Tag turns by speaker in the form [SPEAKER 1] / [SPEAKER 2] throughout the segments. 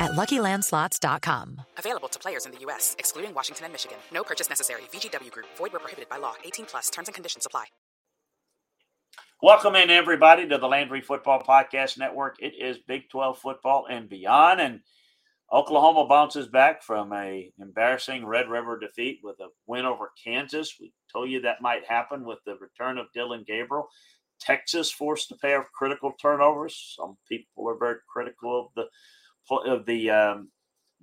[SPEAKER 1] at LuckyLandSlots.com.
[SPEAKER 2] Available to players in the U.S., excluding Washington and Michigan. No purchase necessary. VGW Group. Void where prohibited by law. 18 plus. Terms and conditions apply.
[SPEAKER 3] Welcome in, everybody, to the Landry Football Podcast Network. It is Big 12 football and beyond, and Oklahoma bounces back from a embarrassing Red River defeat with a win over Kansas. We told you that might happen with the return of Dillon Gabriel. Texas forced a pair of critical turnovers. Some people are very critical of the of the um,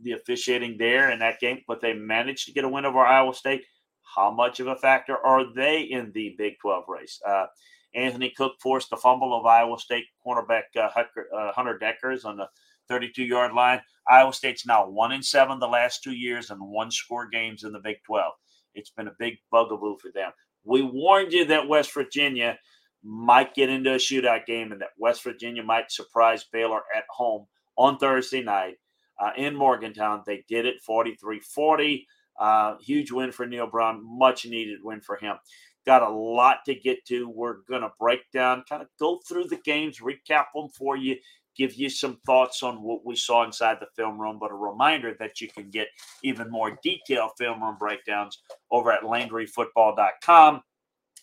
[SPEAKER 3] the officiating there in that game, but they managed to get a win over Iowa State. How much of a factor are they in the Big 12 race? Uh, Anthony Cook forced the fumble of Iowa State cornerback uh, uh Hunter Dekkers on the 32 yard line. Iowa State's now one in seven the last two years and one score games in the Big 12. It's been a big bugaboo for them. We warned you that West Virginia might get into a shootout game and that West Virginia might surprise Baylor at home on Thursday night uh, in Morgantown. They did it 43 40. Uh, huge win for Neal Brown, much needed win for him. Got a lot to get to. We're going to break down, kind of go through the games, recap them for you, give you some thoughts on what we saw inside the film room. But a reminder that you can get even more detailed film room breakdowns over at LandryFootball.com.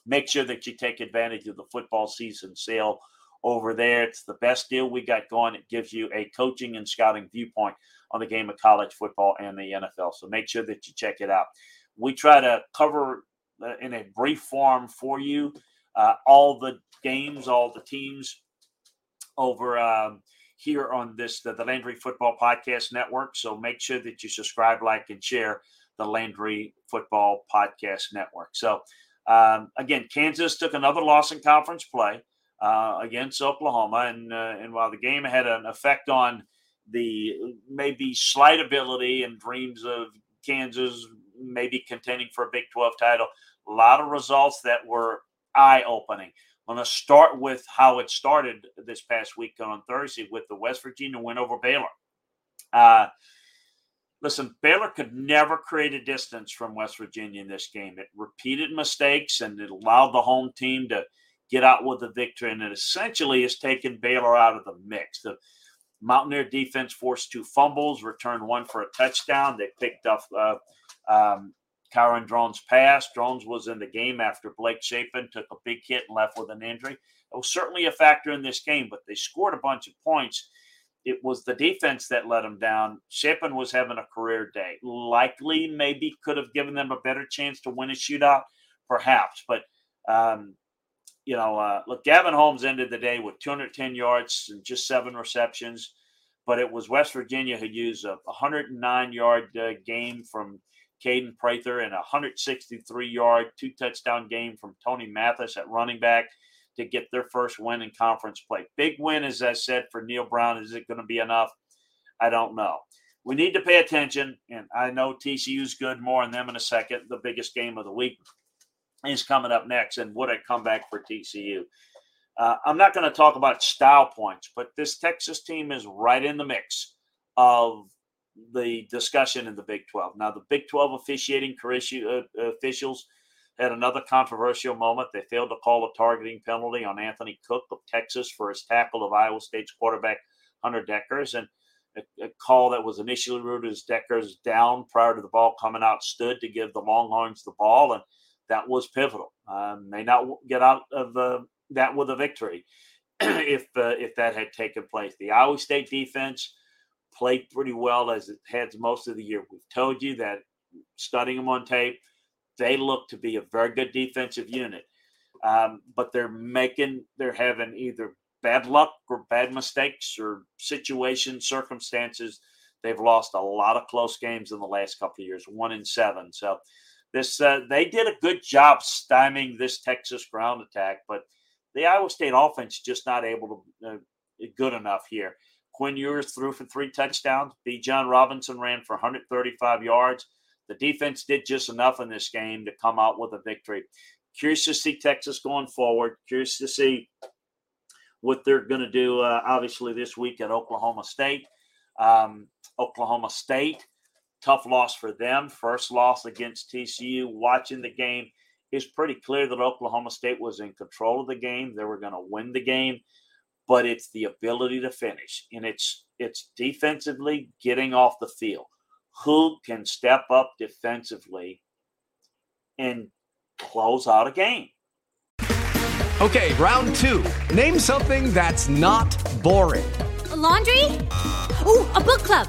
[SPEAKER 3] Make sure that you take advantage of the football season sale over there. It's the best deal we got going. It gives you a coaching and scouting viewpoint on the game of college football and the NFL. So make sure that you check it out. We try to cover uh, in a brief form for you uh, all the games, all the teams over um, here on this the, the Landry Football Podcast Network. So make sure that you subscribe, like, and share the Landry Football Podcast Network. So um, again, Kansas took another loss in conference play uh, against Oklahoma, and uh, and while the game had an effect on the maybe slight ability and dreams of Kansas maybe contending for a Big 12 title, a lot of results that were eye opening. I'm going to start with how it started this past week on Thursday with the West Virginia win over Baylor. Uh, listen, Baylor could never create a distance from West Virginia in this game. It repeated mistakes and it allowed the home team to get out with the victory, and it essentially has taken Baylor out of the mix. The Mountaineer defense forced two fumbles, returned one for a touchdown. They picked up uh, um, Kyron Drones' pass. Drones was in the game after Blake Shapen took a big hit and left with an injury. It was certainly a factor in this game, but they scored a bunch of points. It was the defense that let them down. Shapen was having a career day. Likely, maybe could have given them a better chance to win a shootout, perhaps. But um, you know, uh, look, Gavin Holmes ended the day with 210 yards and just seven receptions, but it was West Virginia who used a 109 yard uh, game from Kaden Prather and a 163 yard, two touchdown game from Tony Mathis at running back to get their first win in conference play. Big win, as I said, for Neal Brown. Is it going to be enough? I don't know. We need to pay attention, and I know TCU's good. More on them in a second. The biggest game of the week is coming up next, and what a comeback for TCU. Uh, I'm not going to talk about style points, but this Texas team is right in the mix of the discussion in the Big 12. Now, the Big 12 officiating uh, officials had another controversial moment. They failed to call a targeting penalty on Anthony Cook of Texas for his tackle of Iowa State's quarterback Hunter Dekkers, and a, a call that was initially ruled as Dekkers down prior to the ball coming out stood to give the Longhorns the ball, and that was pivotal. Um, may not get out of uh, that with a victory if uh, if that had taken place. The Iowa State defense played pretty well as it has most of the year. We've told you that studying them on tape, they look to be a very good defensive unit. Um, but they're making, they're having either bad luck or bad mistakes or situations, circumstances. They've lost a lot of close games in the last couple of years, one in seven. So this uh, they did a good job stymieing this Texas ground attack, but the Iowa State offense just not able to uh, good enough here. Quinn Ewers threw for three touchdowns. Bijan Robinson ran for 135 yards. The defense did just enough in this game to come out with a victory. Curious to see Texas going forward. Curious to see what they're going to do, uh, obviously, this week at Oklahoma State. Um, Oklahoma State, tough loss for them. First loss against TCU. Watching the game, it's pretty clear that Oklahoma State was in control of the game. They were going to win the game, but it's the ability to finish, and it's it's defensively getting off the field. Who can step up defensively and close out a game?
[SPEAKER 4] Okay, round two. Name something that's not boring.
[SPEAKER 5] A laundry. Ooh, a book club.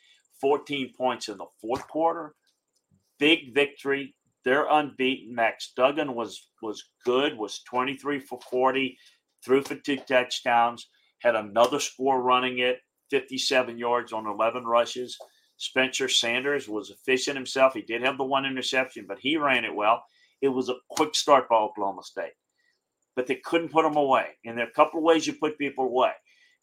[SPEAKER 3] 14 points in the fourth quarter. Big victory they're unbeaten. Max Duggan was was good, was 23 for 40, threw for two touchdowns, had another score running it, 57 yards on 11 rushes. Spencer Sanders was efficient himself. He did have the one interception, but he ran it well. It was a quick start by Oklahoma State, but they couldn't put them away. And there are a couple of ways you put people away.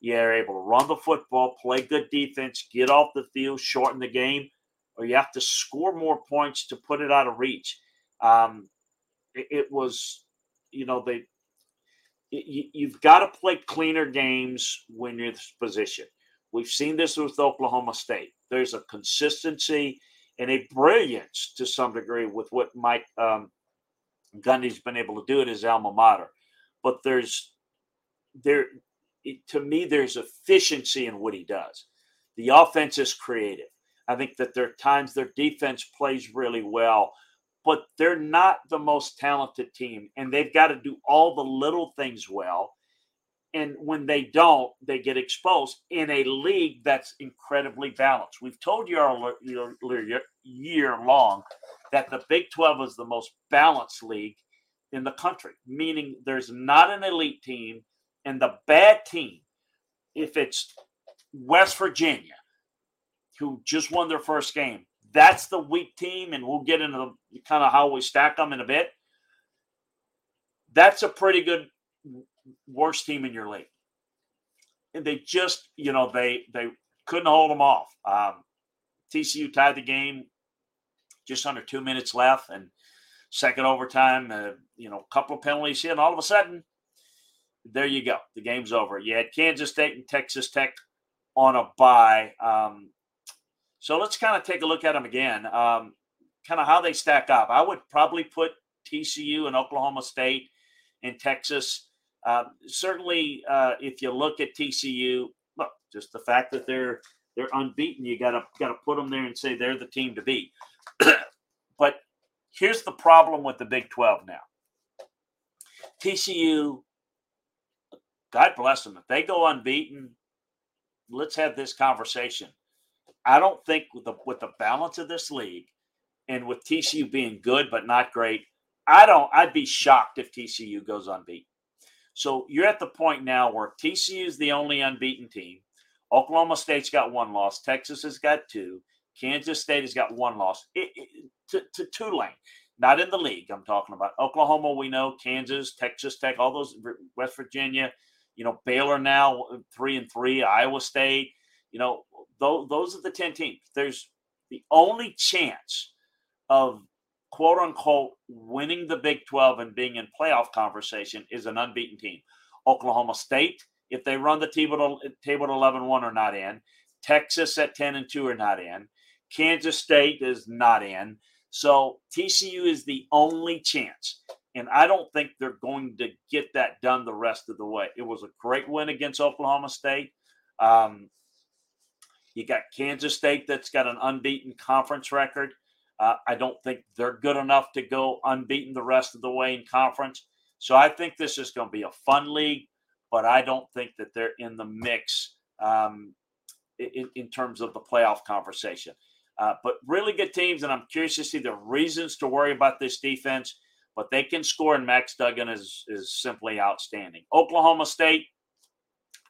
[SPEAKER 3] You're able to run the football, play good defense, get off the field, shorten the game, or you have to score more points to put it out of reach. Um, it, it, was, you know, they it, you, have got to play cleaner games when you're in this position. We've seen this with Oklahoma State. There's a consistency and a brilliance to some degree with what Mike um, Gundy's been able to do at his alma mater. But there's there to me there's efficiency in what he does. The offense is creative. I think that there are times their defense plays really well, but they're not the most talented team, and they've got to do all the little things well. And when they don't, they get exposed in a league that's incredibly balanced. We've told you all year long that the Big 12 is the most balanced league in the country, meaning there's not an elite team, and the bad team, if it's West Virginia, who just won their first game. That's the weak team, and we'll get into the, kind of how we stack them in a bit. That's a pretty good worst team in your league. And they just, you know, they they couldn't hold them off. Um, TCU tied the game just under two minutes left, and second overtime, uh, you know, a couple of penalties and all of a sudden, there you go. The game's over. You had Kansas State and Texas Tech on a bye. Um, so let's kind of take a look at them again, um, kind of how they stack up. I would probably put TCU and Oklahoma State and Texas. Uh, certainly, uh, if you look at TCU, look, just the fact that they're they're unbeaten, you gotta gotta put them there and say they're the team to beat. but here's the problem with the Big Twelve now. TCU, God bless them, if they go unbeaten, let's have this conversation. I don't think with the with the balance of this league and with TCU being good but not great, I don't I'd be shocked if TCU goes unbeaten. So you're at the point now where TCU is the only unbeaten team. Oklahoma State's got one loss. Texas has got two. Kansas State has got one loss it, it, to, to Tulane. Not in the league, I'm talking about. Oklahoma, we know. Kansas, Texas Tech, all those, West Virginia, you know, Baylor now, three and three, Iowa State. You know, those, those are the 10 teams. There's the only chance of quote unquote winning the Big 12 and being in playoff conversation is an unbeaten team. Oklahoma State, if they run the table, to, table at 11 1 are not in. Texas at 10 and 2 are not in. Kansas State is not in. So TCU is the only chance. And I don't think they're going to get that done the rest of the way. It was a great win against Oklahoma State. Um, you got Kansas State that's got an unbeaten conference record. Uh, I don't think they're good enough to go unbeaten the rest of the way in conference. So I think this is going to be a fun league, but I don't think that they're in the mix um, in, in, terms of the playoff conversation. Uh, but really good teams, and I'm curious to see the reasons to worry about this defense. But they can score, and Max Duggan is is simply outstanding. Oklahoma State,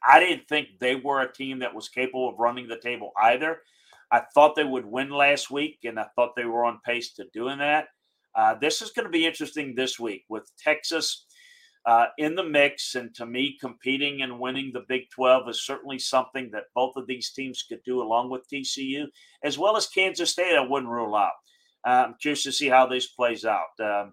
[SPEAKER 3] I didn't think they were a team that was capable of running the table either. I thought they would win last week, and I thought they were on pace to doing that. Uh, this is going to be interesting this week with Texas uh, in the mix. And to me, competing and winning the Big 12 is certainly something that both of these teams could do along with TCU, as well as Kansas State. I wouldn't rule out. Uh, I'm curious to see how this plays out. Um,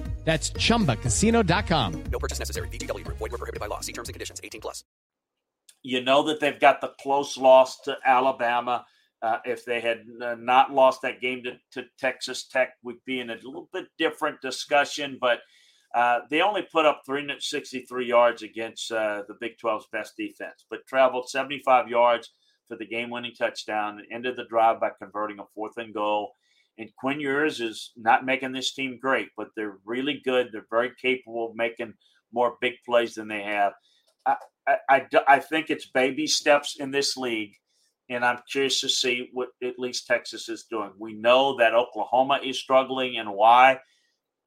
[SPEAKER 6] That's ChumbaCasino.com.
[SPEAKER 2] No purchase necessary. VGW. Void were prohibited by law. See terms and conditions. 18 plus.
[SPEAKER 3] You know that they've got the close loss to Alabama. Uh, if they had uh, not lost that game to, to, Texas Tech, we'd be in a little bit different discussion. But uh, they only put up 363 yards against uh, the Big 12's best defense, but traveled 75 yards for the game-winning touchdown and ended the drive by converting a fourth and goal and Quinn Ewers is not making this team great, but they're really good. They're very capable of making more big plays than they have. I, I, I, I think it's baby steps in this league, and I'm curious to see what at least Texas is doing. We know that Oklahoma is struggling and why.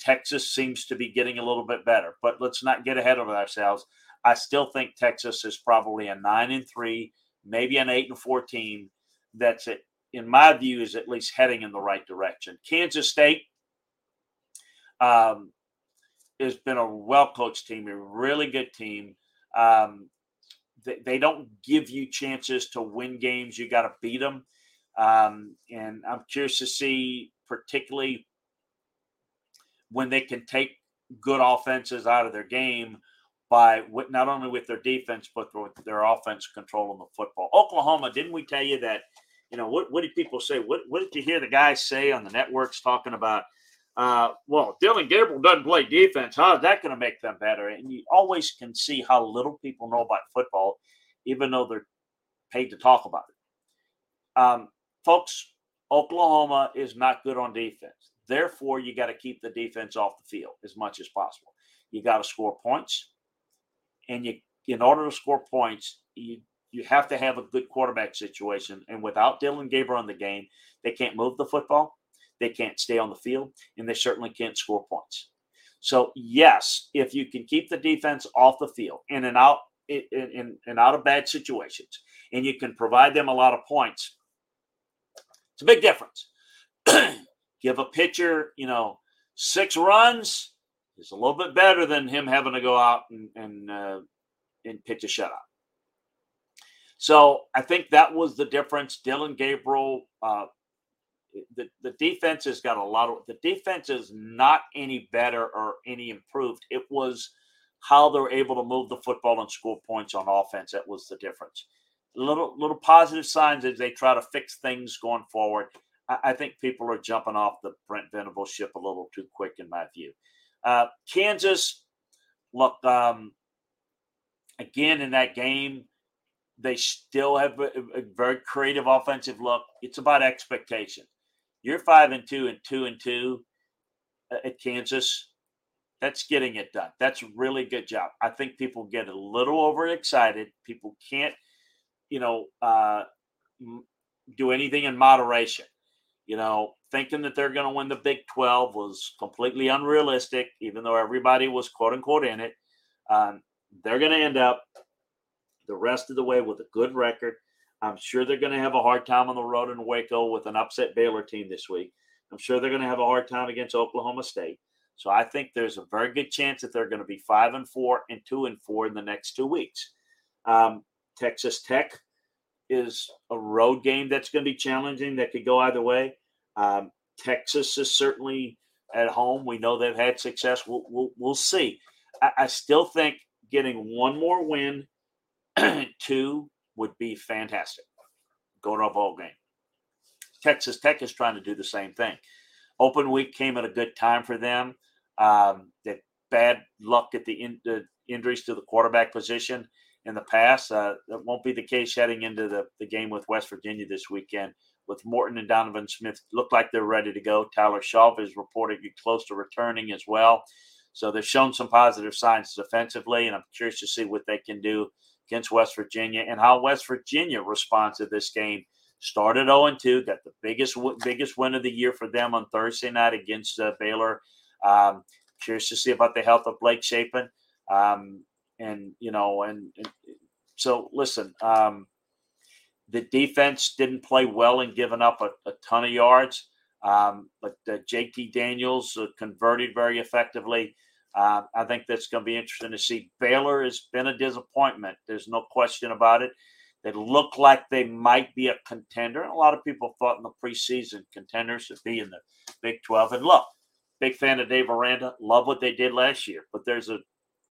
[SPEAKER 3] Texas seems to be getting a little bit better, but let's not get ahead of ourselves. I still think Texas is probably a nine and three, maybe an eight and four team that's at in my view, is at least heading in the right direction. Kansas State um, has been a well coached team, a really good team. Um, they, they, don't give you chances to win games, you got to beat them. Um, and I'm curious to see, particularly when they can take good offenses out of their game by not only with their defense but with their offense control controlling the football. Oklahoma, didn't we tell you that you know, what, what did people say? What, what did you hear the guys say on the networks talking about? Uh, well, Dillon Gabriel doesn't play defense. How is that going to make them better? And you always can see how little people know about football, even though they're paid to talk about it. Um, folks, Oklahoma is not good on defense. Therefore, you got to keep the defense off the field as much as possible. You got to score points, and you, in order to score points, you you have to have a good quarterback situation. And without Dillon Gabriel in the game, they can't move the football, they can't stay on the field, and they certainly can't score points. So yes, if you can keep the defense off the field in and out in, in, in out of bad situations, and you can provide them a lot of points, it's a big difference. Give a pitcher, you know, six runs is a little bit better than him having to go out and and, uh, and pitch a shutout. So I think that was the difference. Dillon Gabriel, uh, the, the defense has got a lot of the defense is not any better or any improved. It was how they're able to move the football and score points on offense. That was the difference. Little little positive signs as they try to fix things going forward. I, I think people are jumping off the Brent Venable ship a little too quick, in my view. Uh, Kansas, look, um, again in that game, they still have a, a, very creative offensive look. It's about expectation. You're five and two and two and two uh, at Kansas. That's getting it done. That's a really good job. I think people get a little overexcited. People can't, you know, uh, do anything in moderation. You know, thinking that they're going to win the Big 12 was completely unrealistic, even though everybody was quote unquote in it. Um, they're going to end up the rest of the way with a good record. I'm sure they're going to have a hard time on the road in Waco with an upset Baylor team this week. I'm sure they're going to have a hard time against Oklahoma State. So I think there's a very good chance that they're going to be five and four and two and four in the next two weeks. Um, Texas Tech is a road game that's going to be challenging. That could go either way. Um, Texas is certainly at home. We know they've had success. We'll we'll, we'll see. I, I still think getting one more win, two would be fantastic. Go to a bowl game. Texas Tech is trying to do the same thing. Open week came at a good time for them. Um, bad luck at the, in, the, injuries to the quarterback position in the past. Uh, that won't be the case heading into the, the game with West Virginia this weekend. With Morton and Donovan Smith, look like they're ready to go. Tyler Shough is reportedly close to returning as well. So they've shown some positive signs defensively, and I'm curious to see what they can do against West Virginia and how West Virginia responds to this game. Started 0 2, got the biggest biggest win of the year for them on Thursday night against uh, Baylor. Um, curious to see about the health of Blake Shapen. Um, and, you know, and, and so listen, um, the defense didn't play well and giving up a, a ton of yards. Um, but uh, JT Daniels uh, converted very effectively. Uh, I think that's going to be interesting to see. Baylor has been a disappointment. There's no question about it. They look like they might be a contender. A lot of people thought in the preseason contenders would be in the Big 12. And look, big fan of Dave Aranda. Love what they did last year. But there's a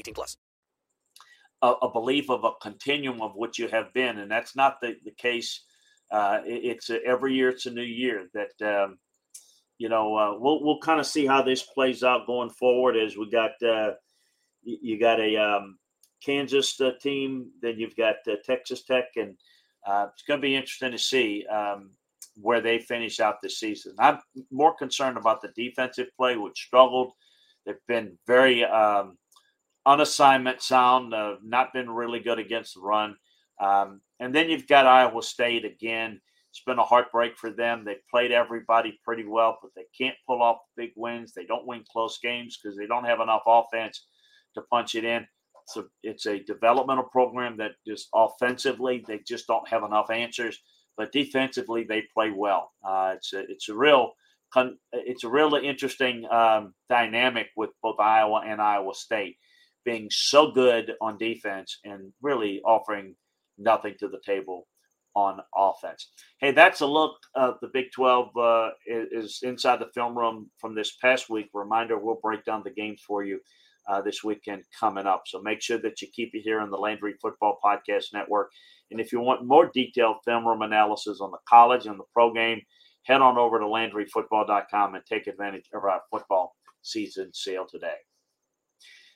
[SPEAKER 7] 18 plus.
[SPEAKER 3] A, a, belief of a continuum of what you have been, and that's not the, the case. Uh, it, it's a, every year it's a new year that um, you know uh, we'll we'll kind of see how this plays out going forward as we got uh, you, got a um, Kansas uh, team, then you've got uh, Texas Tech and uh, it's going to be interesting to see um, where they finish out this season. I'm more concerned about the defensive play, which struggled. They've been very um, unassignment sound, uh, not been really good against the run. Um, and then you've got Iowa State again. It's been a heartbreak for them. They've played everybody pretty well, but they can't pull off big wins. They don't win close games because they don't have enough offense to punch it in. So it's a developmental program that just offensively they just don't have enough answers, but defensively they play well. Uh, it's a, it's a real it's a really interesting um, dynamic with both Iowa and Iowa State being so good on defense and really offering nothing to the table on offense. Hey, that's a look. of the Big 12 uh, is, inside the film room from this past week. Reminder: we'll break down the games for you uh, this weekend coming up. So make sure that you keep it here on the Landry Football Podcast Network. And if you want more detailed film room analysis on the college and the pro game, head on over to LandryFootball.com and take advantage of our football season sale today.